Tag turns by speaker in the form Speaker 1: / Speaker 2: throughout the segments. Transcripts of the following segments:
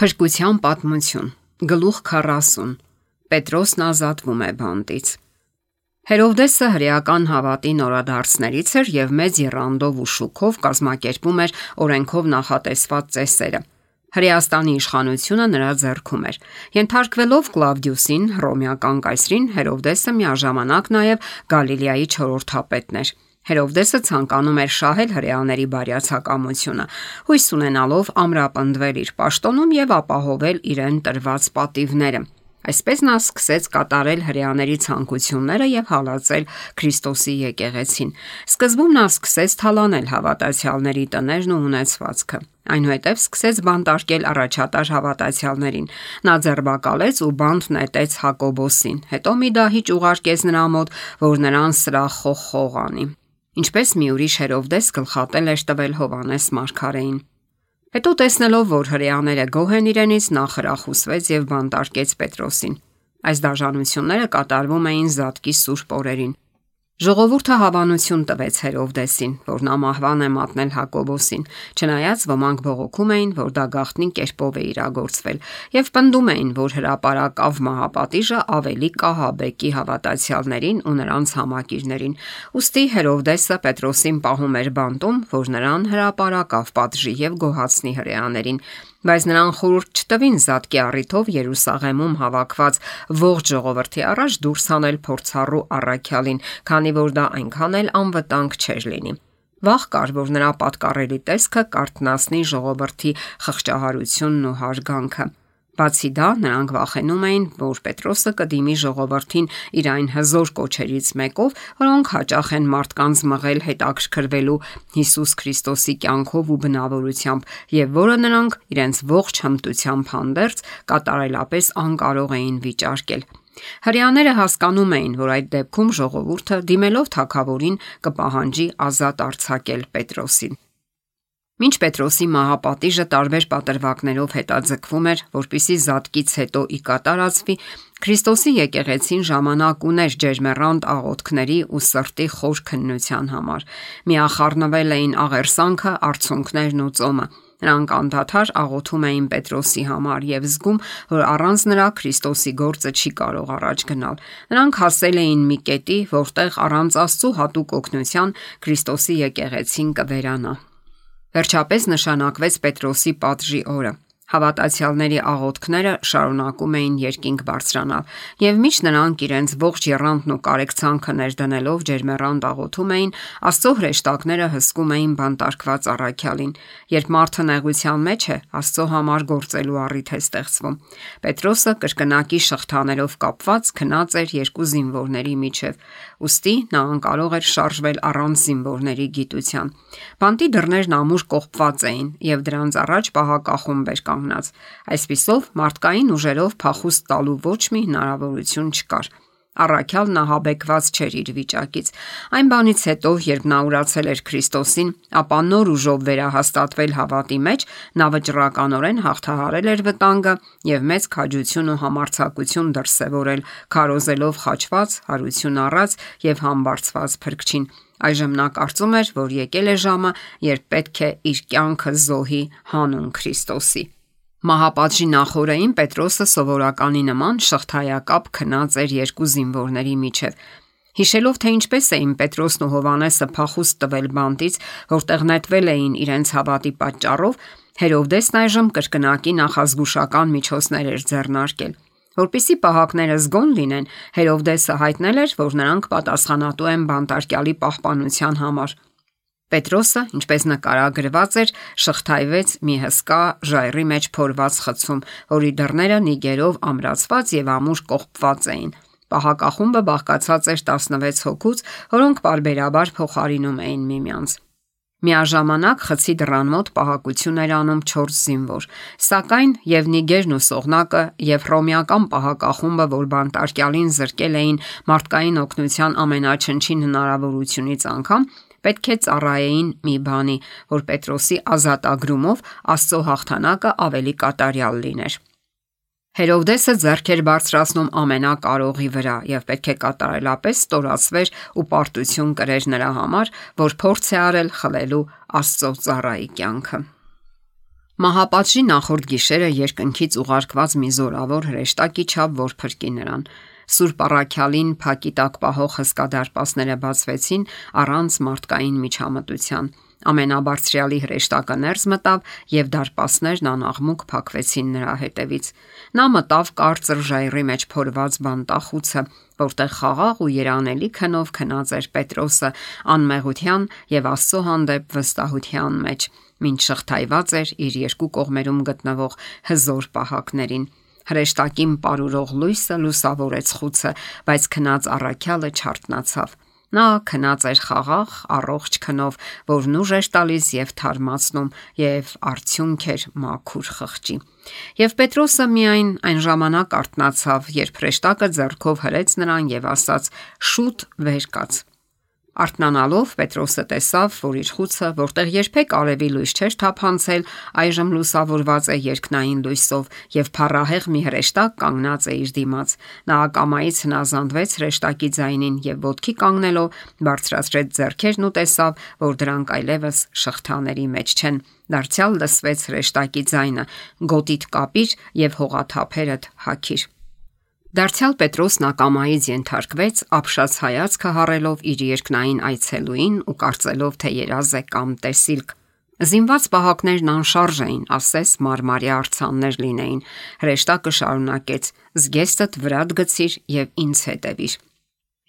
Speaker 1: Փրկության պատմություն. Գլուխ 40 Պետրոսն ազատվում է բանտից Հերովդեսը հրեական հավատի նորադարձներից էր եւ մեծ երանդով ու շուկով կազմակերպում էր օրենքով նախատեսված ծեսերը։ Հրեաստանի իշխանությունը նրա ձեռքում էր։ Ենթարկվելով Կլավդիուսին, ռոմեական կայսրին, Հերովդեսը միաժամանակ նաև Գալիլեայի չորրորդապետն էր։ Հերովդեսը ցանկանում էր շահել հрեաների բարյացակամությունը, հույս ունենալով ամրապնդվել իր պաշտոնում եւ ապահովել իրեն տրված պատիվները։ Այսպես նա սկսեց կատարել հрեաների ցանկությունները եւ հալածել Քրիստոսի եկեղեցին։ Սկզբում նա սկսեց թալանել հավատացյալների տներն ու ունեցվածքը։ Այնուհետև սկսեց բանտարկել առաջատար հավատացյալներին։ Նա ձերբակալեց ու բանտ նետեց Հակոբոսին։ Հետո մի դահիճ ուղարկեց նրա մոտ, որ նրան սրախող խողանի։ Ինչպես մի ուրիշ հերովդես գլխատել էր տվել Հովանես Մարգարեին։ Հետո տեսնելով, որ հрьяաները գոհ են իրենից, նախ հրախուսվեց եւ բանտարկեց Պետրոսին։ Այս դաժանությունները կատարվում էին Զատկի Սուրբ օրերին, Ժողովուրդը հավանություն տվեց Հերովդեսին, որ նա մահվան է մատնել Հակոբոսին, չնայած ոմանք բողոքում էին, որ դա գաղտնի կերպով է իրագործվել, եւ պնդում էին, որ հրաապարակավ մահապատիժը ավելի կահաբեկի հավատացյալներին ու նրանց համակիրներին։ Ոստի Հերովդեսը Պետրոսին պահում էր բանտում, որ նրան հրաապարակավ պատժի եւ գոհացնի հրեաներին բայց նրան խորուրդ չտվին զատկի առիթով Երուսաղեմում հավաքված ողջ ժողովրդի առաջ դուրս հանել փորձառու առաքյալին, քանի որ դա այնքան էլ անվտանգ չէր լինի։ Վախ կար, որ նրա պատկառելի տեսքը կարթնասնի ժողովրդի խղճահարությունն ու հարգանքը։ Բացի դա, նրանք վախենում էին, որ Պետրոսը կդիմի ժողովրդին իր այն հզոր կոչերից մեկով, որոնք հաճախ են մարդկանց մղել հետաքրքրվելու Հիսուս Քրիստոսի կյանքով ու բնավորությամբ, եւ որը նրանք իրենց ողջ հմտությամբ հանդերձ կատարելապես անկարող էին վիճարկել։ Հрьяաները հասկանում էին, որ այդ դեպքում ժողովուրդը դիմելով թակավորին կպահանջի ազատ արձակել Պետրոսին։ Մինչ Պետրոսի մահապատիժը տարբեր պատրվակներով հետաձգվում էր, որpիսի զատկից հետո ի կատարածվի, Քրիստոսի եկեղեցին ժամանակ ուներ ջերմեռանդ աղոթքների ու սրտի խոր քննության համար։ Միախառնվել էին աղերսանքը, արցունքներն ու ծոմը։ Նրանք անդադար աղոթում էին Պետրոսի համար եւ զգում, որ առանց նրա Քրիստոսի գործը չի կարող առաջ գնալ։ Նրանք հասել էին մի կետի, որտեղ առանց Աստծո հատուկ օգնության Քրիստոսի եկեղեցին կվերանա։ Վերջապես նշանակվեց Պետրոսի պատժի օրը։ Հավատացյալների աղոթքները շարունակում էին երկինք բարձրանալ, եւ միշտ նրանք իրենց ողջ երանդն ու կարեկցանքը ներդնելով ջերմեռանդ աղոթում էին, Աստծո հրեշտակները հսկում էին բանտարկված առաքյալին։ Երբ մարդը նեղության մեջ է, Աստծո համար գործելու առիթ է ստեղծվում։ Պետրոսը կրկնակի շղթաներով կապված քնած էր երկու զինվորների միջև։ Ոստի նա անկարող էր շարժվել առանց զինվորների գիտության։ Բանտի դռներն ամուր կողպված էին եւ դրանց առաջ պահակախումբ էր կանգնած։ Այսպիսով մարդկային ուժերով փախուստ տալու ոչ մի հնարավորություն չկար։ Առաքյալն ահաբեկված չէր իր վիճակից։ Այն բանից հետո, երբ նա ուրացել էր Քրիստոսին, ապա նոր ուժով վերահաստատվել հավատի մեջ, նա վճռականորեն հաղթահարել էր վտանգը եւ մեծ քաջություն ու համարձակություն դրսեւորել, քարոզելով խաչված, հարություն առած եւ համբարձված փրկչին։ Այժմ նա կարծում էր, որ եկել է ժամը, երբ պետք է իր կյանքը զոհի հանուն Քրիստոսի։ Մահապատժի նախորեին Պետրոսը սովորականի նման շղթայակապ քնած էր երկու զինվորների միջև։ Հիշելով թե ինչպես էին Պետրոսն ու Հովանեսը փախուստ տվել բանտից, որտեղ նետվել էին իրենց հավատի պատճառով, Հերովդեսն այժմ կրկնակի նախազգուշական միջոցներ էր ձեռնարկել։ Որպիսի պահակները զգոն լինեն, Հերովդեսը հայտնել էր, որ նրանք պատասխանատու են բանտարկյալի պահպանության համար։ Պետրոսը, ինչպես նկարագրված էր, շղթայվեց մի հսկա ժայռի մեջ փորված խցում, որի դռները նիգերով ամրացված եւ ամուր կողպված էին։ Պահակախումբը բաղկացած էր 16 հոգուց, որոնք parberabar փոխարինում էին միմյանց։ Միաժամանակ խցի դռան մոտ պահակություն էր անում 4 զինվոր, սակայն եւ Նիգերն ու Սողնակը եւ Հռոմեական պահակախումբը, որ բանտարկյալին զրկել էին մարդկային օգնության ամենաչնչին հնարավորությունից անգամ, պետք է ծառայեին մի բանի, որ Պետրոսի ազատագրումով Աստծո հաղթանակը ավելի կատարյալ լիներ։ Հերովդեսը ձեռք էր բարձրացնում ամենակարողի վրա եւ պետք է կատարելապես ստորացվեր ու պարտություն կրեր նրա համար, որ փորձ է արել խլելու Աստծո ծառայի կյանքը։ Մահապատժի նախորդ գիշերը երկնքից ուղարկված մի զորավոր հրեշտակի չափ որ փրկի նրան։ Սուրբ Առաքյալին փակի տակ պահող հսկա դարպասները բացվեցին առանց մարդկային միջամտության։ Ամենաբարձրյալի հրեշտակը ներս մտավ եւ դարպասներն անաղմուկ փակվեցին նրա հետևից։ Նա մտավ կարծր ժայռի մեջ փորված բանտախուցը, որտեղ խաղաղ ու երանելի քնով քնած էր Պետրոսը անմեղության եւ Աստծո հանդեպ վստահության մեջ, ինչ շղթայված էր իր երկու կողմերում գտնվող հզոր պահակներին։ Հրեշտակին ապարուրող լույսը լուսավորեց խուցը, բայց քնած առաքյալը չարտնացավ։ Նա քնած էր խաղաղ, առողջ քնով, որն ուժ էր տալիս եւ թարմացնում եւ արդյունք էր մաքուր խղճի։ Եվ Պետրոսը միայն այն ժամանակ արթնացավ, երբ հրեշտակը ձեռքով հրեց նրան եւ ասաց. «Շուտ վեր կաց»։ Արթնանալով Պետրոսը տեսավ, որ իր խուցը, որտեղ երբեք արևի լույս չէր թափանցել, այժմ լուսավորված է երկնային լույսով եւ փառահեղ մի հրեշտակ կանգնած է իր դիմաց։ Նա ակամայից հնազանդվեց հրեշտակի ձայնին եւ ոտքի կանգնելով բարձրացրեց ձեռքերն ու տեսավ, որ դրանք այլևս շղթաների մեջ չեն։ Դարձյալ լսվեց հրեշտակի ձայնը. «Գոտիդ կապիր եւ հողաթափերդ հագիր»։ Դարձյալ Պետրոսն ակամայից ենթարկվեց, ապշած հայացքը հառելով իր երկնային այցելուին ու կարծելով, թե երազ է կամ տեսիլք։ Զինված պահակներն անշարժ էին, ասես մարմարյա արցաններ լինեին։ Հրեշտակը շարունակեց. «Զգեստդ վրադ գցիր եւ ինձ հետևիր»։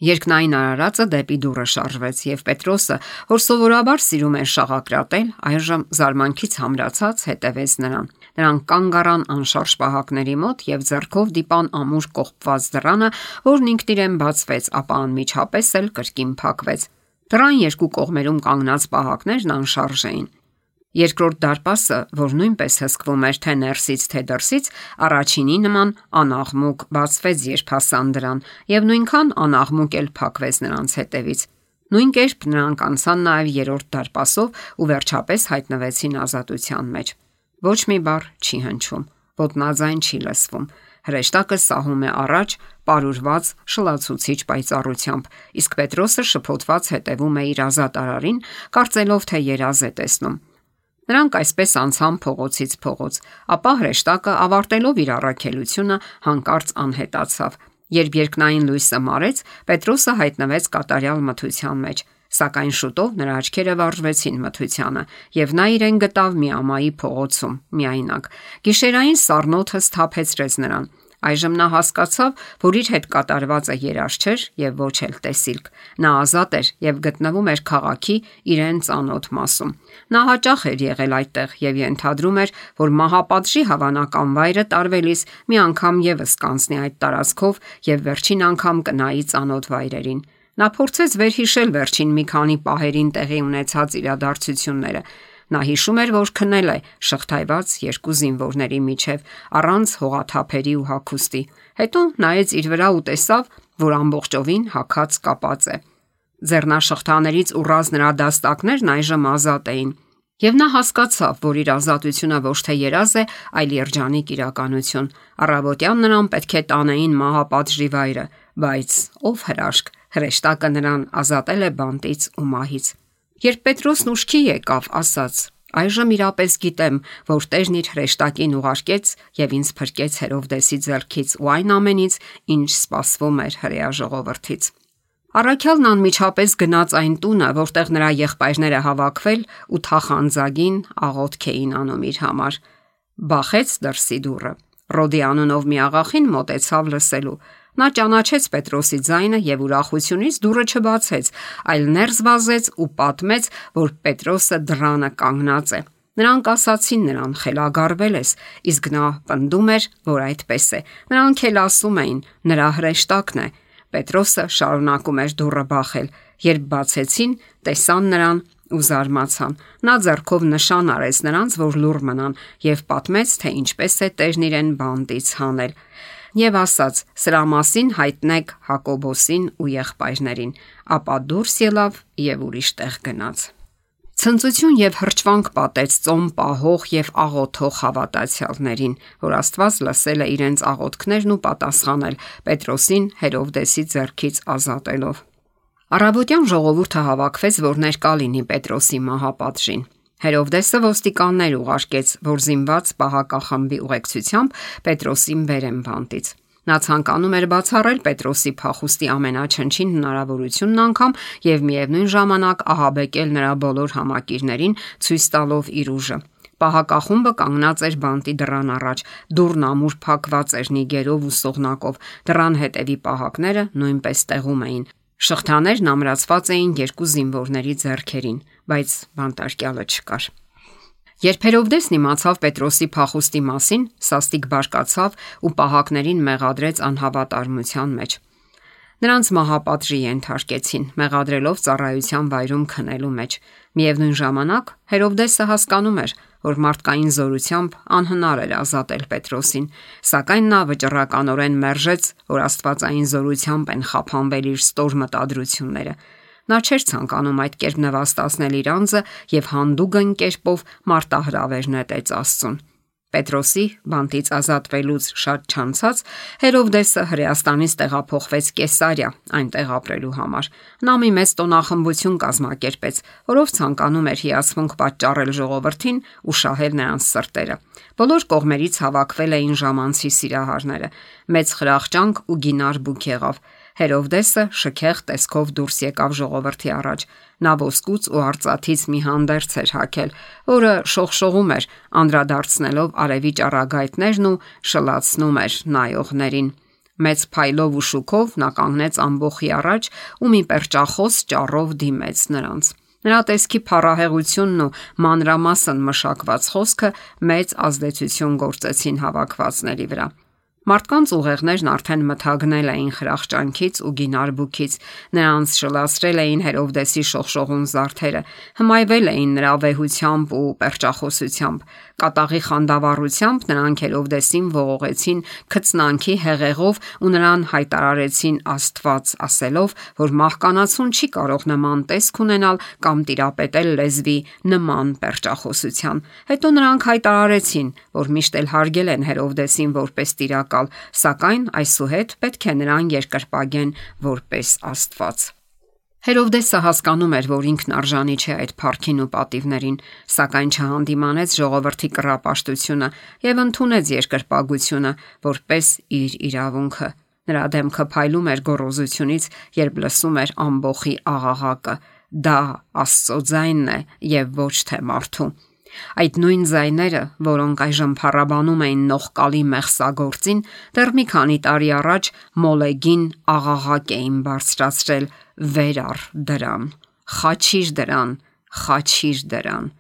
Speaker 1: Երկնային արարածը դեպի դուռը շարժվեց եւ Պետրոսը, որ սովորաբար սիրում էր շաղակրատել, այժմ զարմանքից համրացած հետևեց նրան։ Նրանք կանգ առան անշարժ պահակների մոտ եւ ձեռքով դիպան ամուր կողպված դռանը, որն ինքն իրեն բացվեց, ապա անմիջապես էլ կրկին փակվեց։ Դռան երկու կողմերում կանգնած պահակներն անշարժ էին։ Երկրորդ դարպասը, որ նույնպես հսկվում էր թե ներսից, թե դրսից, առաջինի նման անաղմուկ բացվեց, երբ հասան դրան, եւ նույնքան անաղմուկ էլ փակվեց նրանց հետևից։ Նույն կերպ նրանք անցան նաև երրորդ դարպասով ու վերջապես հայտնվեցին ազատության մեջ։ Ոչ մի բառ չի հնչում, ոտնաձայն չի լսվում։ Հրեշտակը սահում է առաջ, պարուրված շլացուցիչ պայծառությամբ, իսկ Պետրոսը շփոթված հետևում է իր ազատարարին, կարծելով թե երազ է տեսնում։ Նրանք այսպես անցան փողոցից փողոց, ապա հրեշտակը ավարտելով իր առաքելությունը հանկարծ անհետացավ։ Երբ երկնային լույսը մարեց, Պետրոսը հայտնվեց կատարյալ մթության մեջ սակայն շուտով նրա աչքերը վարժվեցին մթությանը, եւ նա իրեն գտավ մի ամայի փողոցում, միայնակ։ Գիշերային սառնոթը սթափեցրեց նրան։ Այժմ նա հասկացավ, որ իր հետ կատարվածը երաշխ չէր եւ ոչ էլ տեսիլք։ Նա ազատ էր եւ գտնվում էր քաղաքի իրեն ծանոթ մասում։ Նա հաճախ էր եղել այդտեղ եւ ենթադրում էր, որ մահապատժի հավանական վայրը տարվելիս մի անգամ եւս կանցնի այդ տարածքով եւ վերջին անգամ կնայի ծանոթ վայրերին։ Նա փորձեց վերհիշել վերջին մի քանի պահերին տեղի ունեցած իրադարձությունները։ Նա հիշում էր, որ քնել է շղթայված երկու զինվորների միջև առանց հողաթափերի ու հագուստի։ Հետո նայեց իր վրա ու տեսավ, որ ամբողջովին հակած կապած է։ Ձեռնաշղթաներից ուռած նրա դաստակներն այժմ ազատ էին։ Եվ նա հասկացավ, որ իր ազատությունը ոչ թե երազ է, այլ երջանիկ իրականություն։ Առավոտյան նրան պետք է տանեին մահապատժի վայրը, բայց ով հրաշք, Հրեշտակը նրան ազատել է բանտից ու մահից։ Երբ Պետրոսն ուշքի եկավ, ասաց. Այժմ իրապես գիտեմ, որ Տերն իր հրեշտակին ուղարկեց եւ ինձ փրկեց Հերովդեսի ձեռքից ու այն ամենից, ինչ սпасվում էր հրեա ժողովրդից։ Առաքյալն անմիջապես գնաց այն տունը, որտեղ նրա եղբայրները հավաքվել ու թախանձագին աղոթք էին անում իր համար։ Բախեց դրսի դուռը։ Ռոդի անունով մի աղախին մտեցավ լսելու։ Նա ճանաչեց Պետրոսի ձայնը եւ ուրախությունից դուռը չբացեց, այլ ներս վազեց ու պատմեց, որ Պետրոսը դռանը կանգնած է։ Նրանք ասացին նրան խելագարվել ես, իսկ նա պնդում էր, որ այդպես է։ Նրանք էլ ասում էին, նրա հրեշտակն է։ Պետրոսը շարունակում էր դուռը բախել, երբ բացեցին, տեսան նրան ու զարմացան։ Նա ձեռքով նշան արեց նրանց, որ լուր մնան եւ պատմեց, թե ինչպես է Տերն իրեն բանդից հանել եւ ասաց. «Սրա մասին հայտնեք Հակոբոսին ու եղբայրներին»։ Ապա դուրս ելավ եւ ուրիշ տեղ գնաց։ Ցնծություն եւ հրճվանք պատեց ծոմ պահող եւ աղոթող հավատացյալներին, որ Աստված լսել է իրենց աղոթքներն ու պատասխանել Պետրոսին Հերովդեսի ձեռքից ազատելով։ Արաբոդյան ժողովուրդը հավաքվեց, որ ներկա լինի Պետրոսի մահապատժին։ Հերովդեսը ոստիկաններ ուղարկեց, որ զինված պահակախմբի ուղեկցությամբ Պետրոսին բերեն բանտից։ Նա ցանկանում էր բացառել Պետրոսի փախուստի ամենաչնչին հնարավորությունն անգամ եւ միևնույն ժամանակ ահաբեկել նրա բոլոր համակիրներին, ցույց տալով իր ուժը։ Պահակախումբը կանգնած էր բանտի դռան առաջ։ Դուռն ամուր փակված էր նիգերով ու սողնակով։ Դռան հետևի պահակները նույնպես տեղում էին։ Շղթաներն ամրացված էին երկու զինվորների ձեռքերին, բայց բանտարկյալը չկար։ Երբ Հերովդեսն իմացավ Պետրոսի փախուստի մասին, սաստիկ բարկացավ ու պահակներին մեղադրեց անհավատարմության մեջ։ Նրանց մահապատժի ենթարկեցին, մեղադրելով ծառայության վայրում քնելու մեջ։ Միևնույն ժամանակ Հերովդեսը հասկանում էր, որ մարդկային զորությամբ անհնար էր ազատել Պետրոսին, սակայն նա վճռականորեն մերժեց, որ Աստվածային զորությամբ են խափանվել իր ստոր մտադրությունները։ Նա չէր ցանկանում այդ կերպ նվաստացնել իր անձը եւ հանդուգն կերպով մարտահրավեր նետեց Աստծուն։ Պետրոսի բանտից ազատվելուց շատ չանցած Հերովդեսը Հրեաստանից տեղափոխվեց Կեսարիա, այնտեղ ապրելու համար։ Նա մի մեծ տոնախմբություն կազմակերպեց, որով ցանկանում էր հիացմունք պատճառել ժողովրդին ու շահել նրանց սրտերը։ Բոլոր կողմերից հավաքվել էին ժամանցի սիրահարները։ Մեծ խրախճանք ու գինար բուք եղավ։ Հերովդեսը շքեղ տեսքով դուրս եկավ ժողովրդի առաջ։ Նա ոսկուց ու արծաթից մի հանդերձ էր հակել, որը շողշողում էր, անդրադարձնելով արևի ճառագայթներն ու շլացնում էր նայողներին։ Մեծ փայլով ու շուկով նա կանգնեց ամբողջի առաջ ու մի perճախոս ճառով դիմեց նրանց։ Նրա տեսքի փառահեղությունն ու մանրամասն մշակված խոսքը մեծ ազդեցություն գործեցին հավաքվածների վրա։ Մարդկանց ուղեղներն արդեն մթագնել էին խրախճանքից ու գինարբուքից, նրանց շլացրել էին Հերովդեսի շողշողուն զարթերը, հմայվել էին նրա վեհությամբ ու perճախոսությամբ։ Կատաղի խանդավառությամբ նրանք Հերովդեսին ողողեցին քծնանքի հեղեղով ու նրան հայտարարեցին Աստված, ասելով, որ մահկանացուն չի կարող նման տեսք ունենալ կամ տիրապետել լեզվի նման perճախոսության։ Հետո նրանք հայտարարեցին, որ միշտ էլ հարգել են Հերովդեսին որպես տիրակալ, սակայն այսուհետ պետք է նրան երկրպագեն որպես Աստված։ Հերովդեսը հասկանում էր, որ ինքն արժանի չէ այդ փառքին ու պատիվներին, սակայն չհանդիմանեց ժողովրդի կռապաշտությունը եւ ընդունեց երկրպագությունը որպես իր իրավունքը։ Նրա դեմքը փայլում էր գոռոզությունից, երբ լսում էր ամբողի աղաղակը։ Դա Աստծո ձայնն է եւ ոչ թե մարդու։ Այդ նույն ձայները, որոնք այժմ փառաբանում էին նողկալի մեղսագործին, դեռ մի քանի տարի առաջ մոլեգին աղաղակ էին բարձրացրել վեր առ դրան, խաչիր դրան, խաչիր դրան։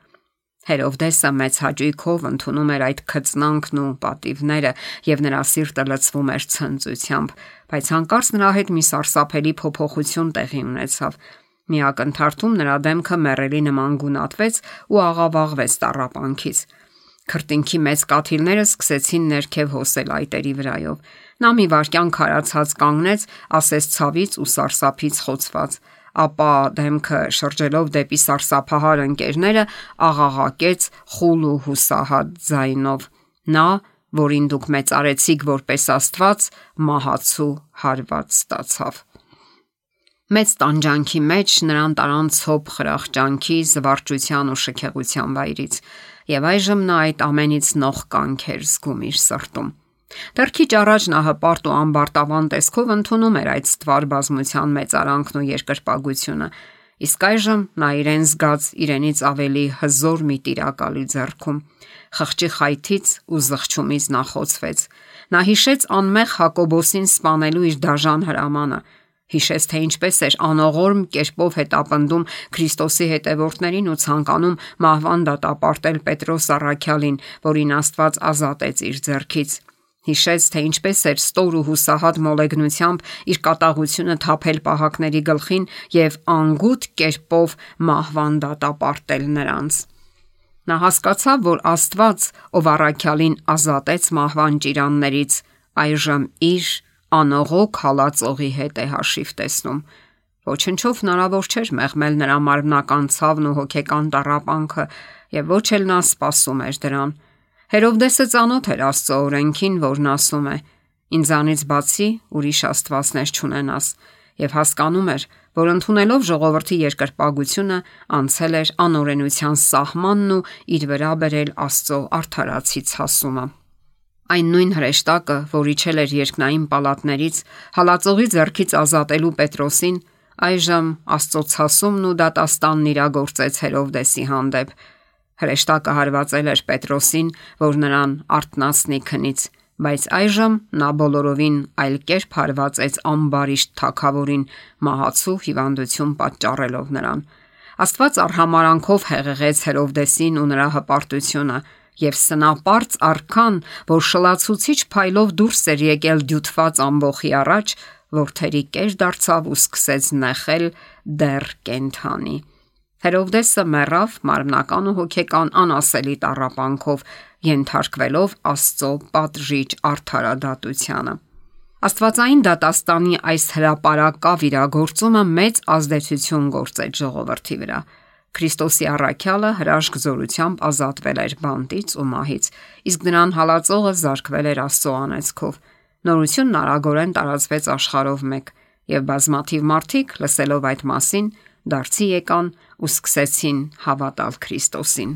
Speaker 1: Հերովդեսը մեծ հաճույքով ընդունում էր այդ քծնանքն ու պատիվները եւ նրա սիրտը լցվում էր ցնծությամբ, բայց հանկարծ նրա հետ մի սարսափելի փոփոխություն տեղի ունեցավ։ Մի ակնթարթում նրա դեմքը մեռելի նման գունատվեց ու աղավաղվեց տարապանքից։ Քրտինքի մեծ կաթիլները սկսեցին ներքև հոսել այտերի վրայով։ Նա մի վարքյան քարացած կանգնեց, ասես ցավից ու սարսափից խոցված, ապա դեմքը շրջելով դեպի սարսափահար ընկերները աղաղակեց խուլ ու հուսահատ ձայնով. Նա, որին դուք մեծարեցիք որպես Աստված, մահացու հարված ստացավ։ Մեծ տանջանքի մեջ նրան տարան ցոփ խրախճանքի, զվարճության ու շքեղության վայրից, եւ այժմ նա այդ ամենից նող կանքեր զգում իր սրտում։ Դեռ քիչ առաջ նա հպարտ ու ամբարտավան տեսքով ընդունում էր այդ ստվար բազմության մեծարանքն ու երկրպագությունը, իսկ այժմ նա իրեն զգաց իրենից ավելի հզոր մի տիրակալի ձեռքում։ Խղճի խայթից ու զղջումից նախոցվեց։ Նա հիշեց անմեղ Հակոբոսին սپانելու իր դաժան հրամանը հիշեց թե ինչպես էր անողորմ կերպով հետապնդում Քրիստոսի հետևորդներին ու ցանկանում մահվան դատապարտել Պետրոս Առաքյալին, որին Աստված ազատեց իր ձեռքից։ Հիշեց, թե ինչպես էր ստոր ու հուսահատ մոլեգնությամբ իր կատաղությունը թափել պահակների գլխին եւ անգութ կերպով մահվան դատապարտել նրանց։ Նա հասկացավ, որ Աստված, ով առաքյալին ազատեց մահվան ճիրաններից, այժմ իր անողոք հալածողի հետ է հաշիվ տեսնում։ Ոչնչով հնարավոր չէր մեղմել նրա մարմնական ցավն ու հոգեկան տարապանքը, եւ ոչ էլ նա սпасում էր դրան։ Հերովդեսը ծանոթ էր Աստծո օրենքին, որն ասում է. Ինձանից բացի ուրիշ աստվածներ չունենաս, եւ հասկանում էր, որ ընդունելով ժողովրդի երկրպագությունը անցել էր անօրենության սահմանն ու իր վրա բերել Աստծո արդարացից հասումը։ Այն նույն հրեշտակը, որ իջել էր երկնային պալատներից, հալածողի ձեռքից ազատելու Պետրոսին, այժմ Աստծոցասումն ու դատաստանն իրագործեց Հերովդեսի հանդեպ։ Հրեշտակը հարվածել էր Պետրոսին, որ նրան արթնացնի քնից, բայց այժմ նա բոլորովին այլ կերպ հարվածեց ամբարիշտ թագավորին մահացու հիվանդություն պատճառելով նրան։ Աստված արհամարանքով հեղեղեց Հերովդեսին ու նրա հպարտությունը, եւ սնապարծ արքան, որ շլացուցիչ փայլով դուրս էր եկել դյութված ամբողի առաջ, որթերի կեր դարձավ ու սկսեց նեղել դեռ կենթանի։ Հերովդեսը մեռավ մարմնական ու հոգեկան անասելի տարապանքով, ենթարկվելով Աստծո պատժիչ արդարադատությանը։ Աստվածային դատաստանի այս հրաապարակա վիրագործումը մեծ ազդեցություն գործեց ժողովրդի վրա։ ժողովրդ Քրիստոսի առաքյալը հրաշք զորությամբ ազատվել էր բանտից ու մահից, իսկ նրան հալածողը զարկվել էր Աստծո անեծքով։ Նորությունն արագորեն տարածվեց աշխարհով մեկ, եւ բազմաթիվ մարդիկ, լսելով այդ մասին, դարձի եկան ու սկսեցին հավատալ Քրիստոսին։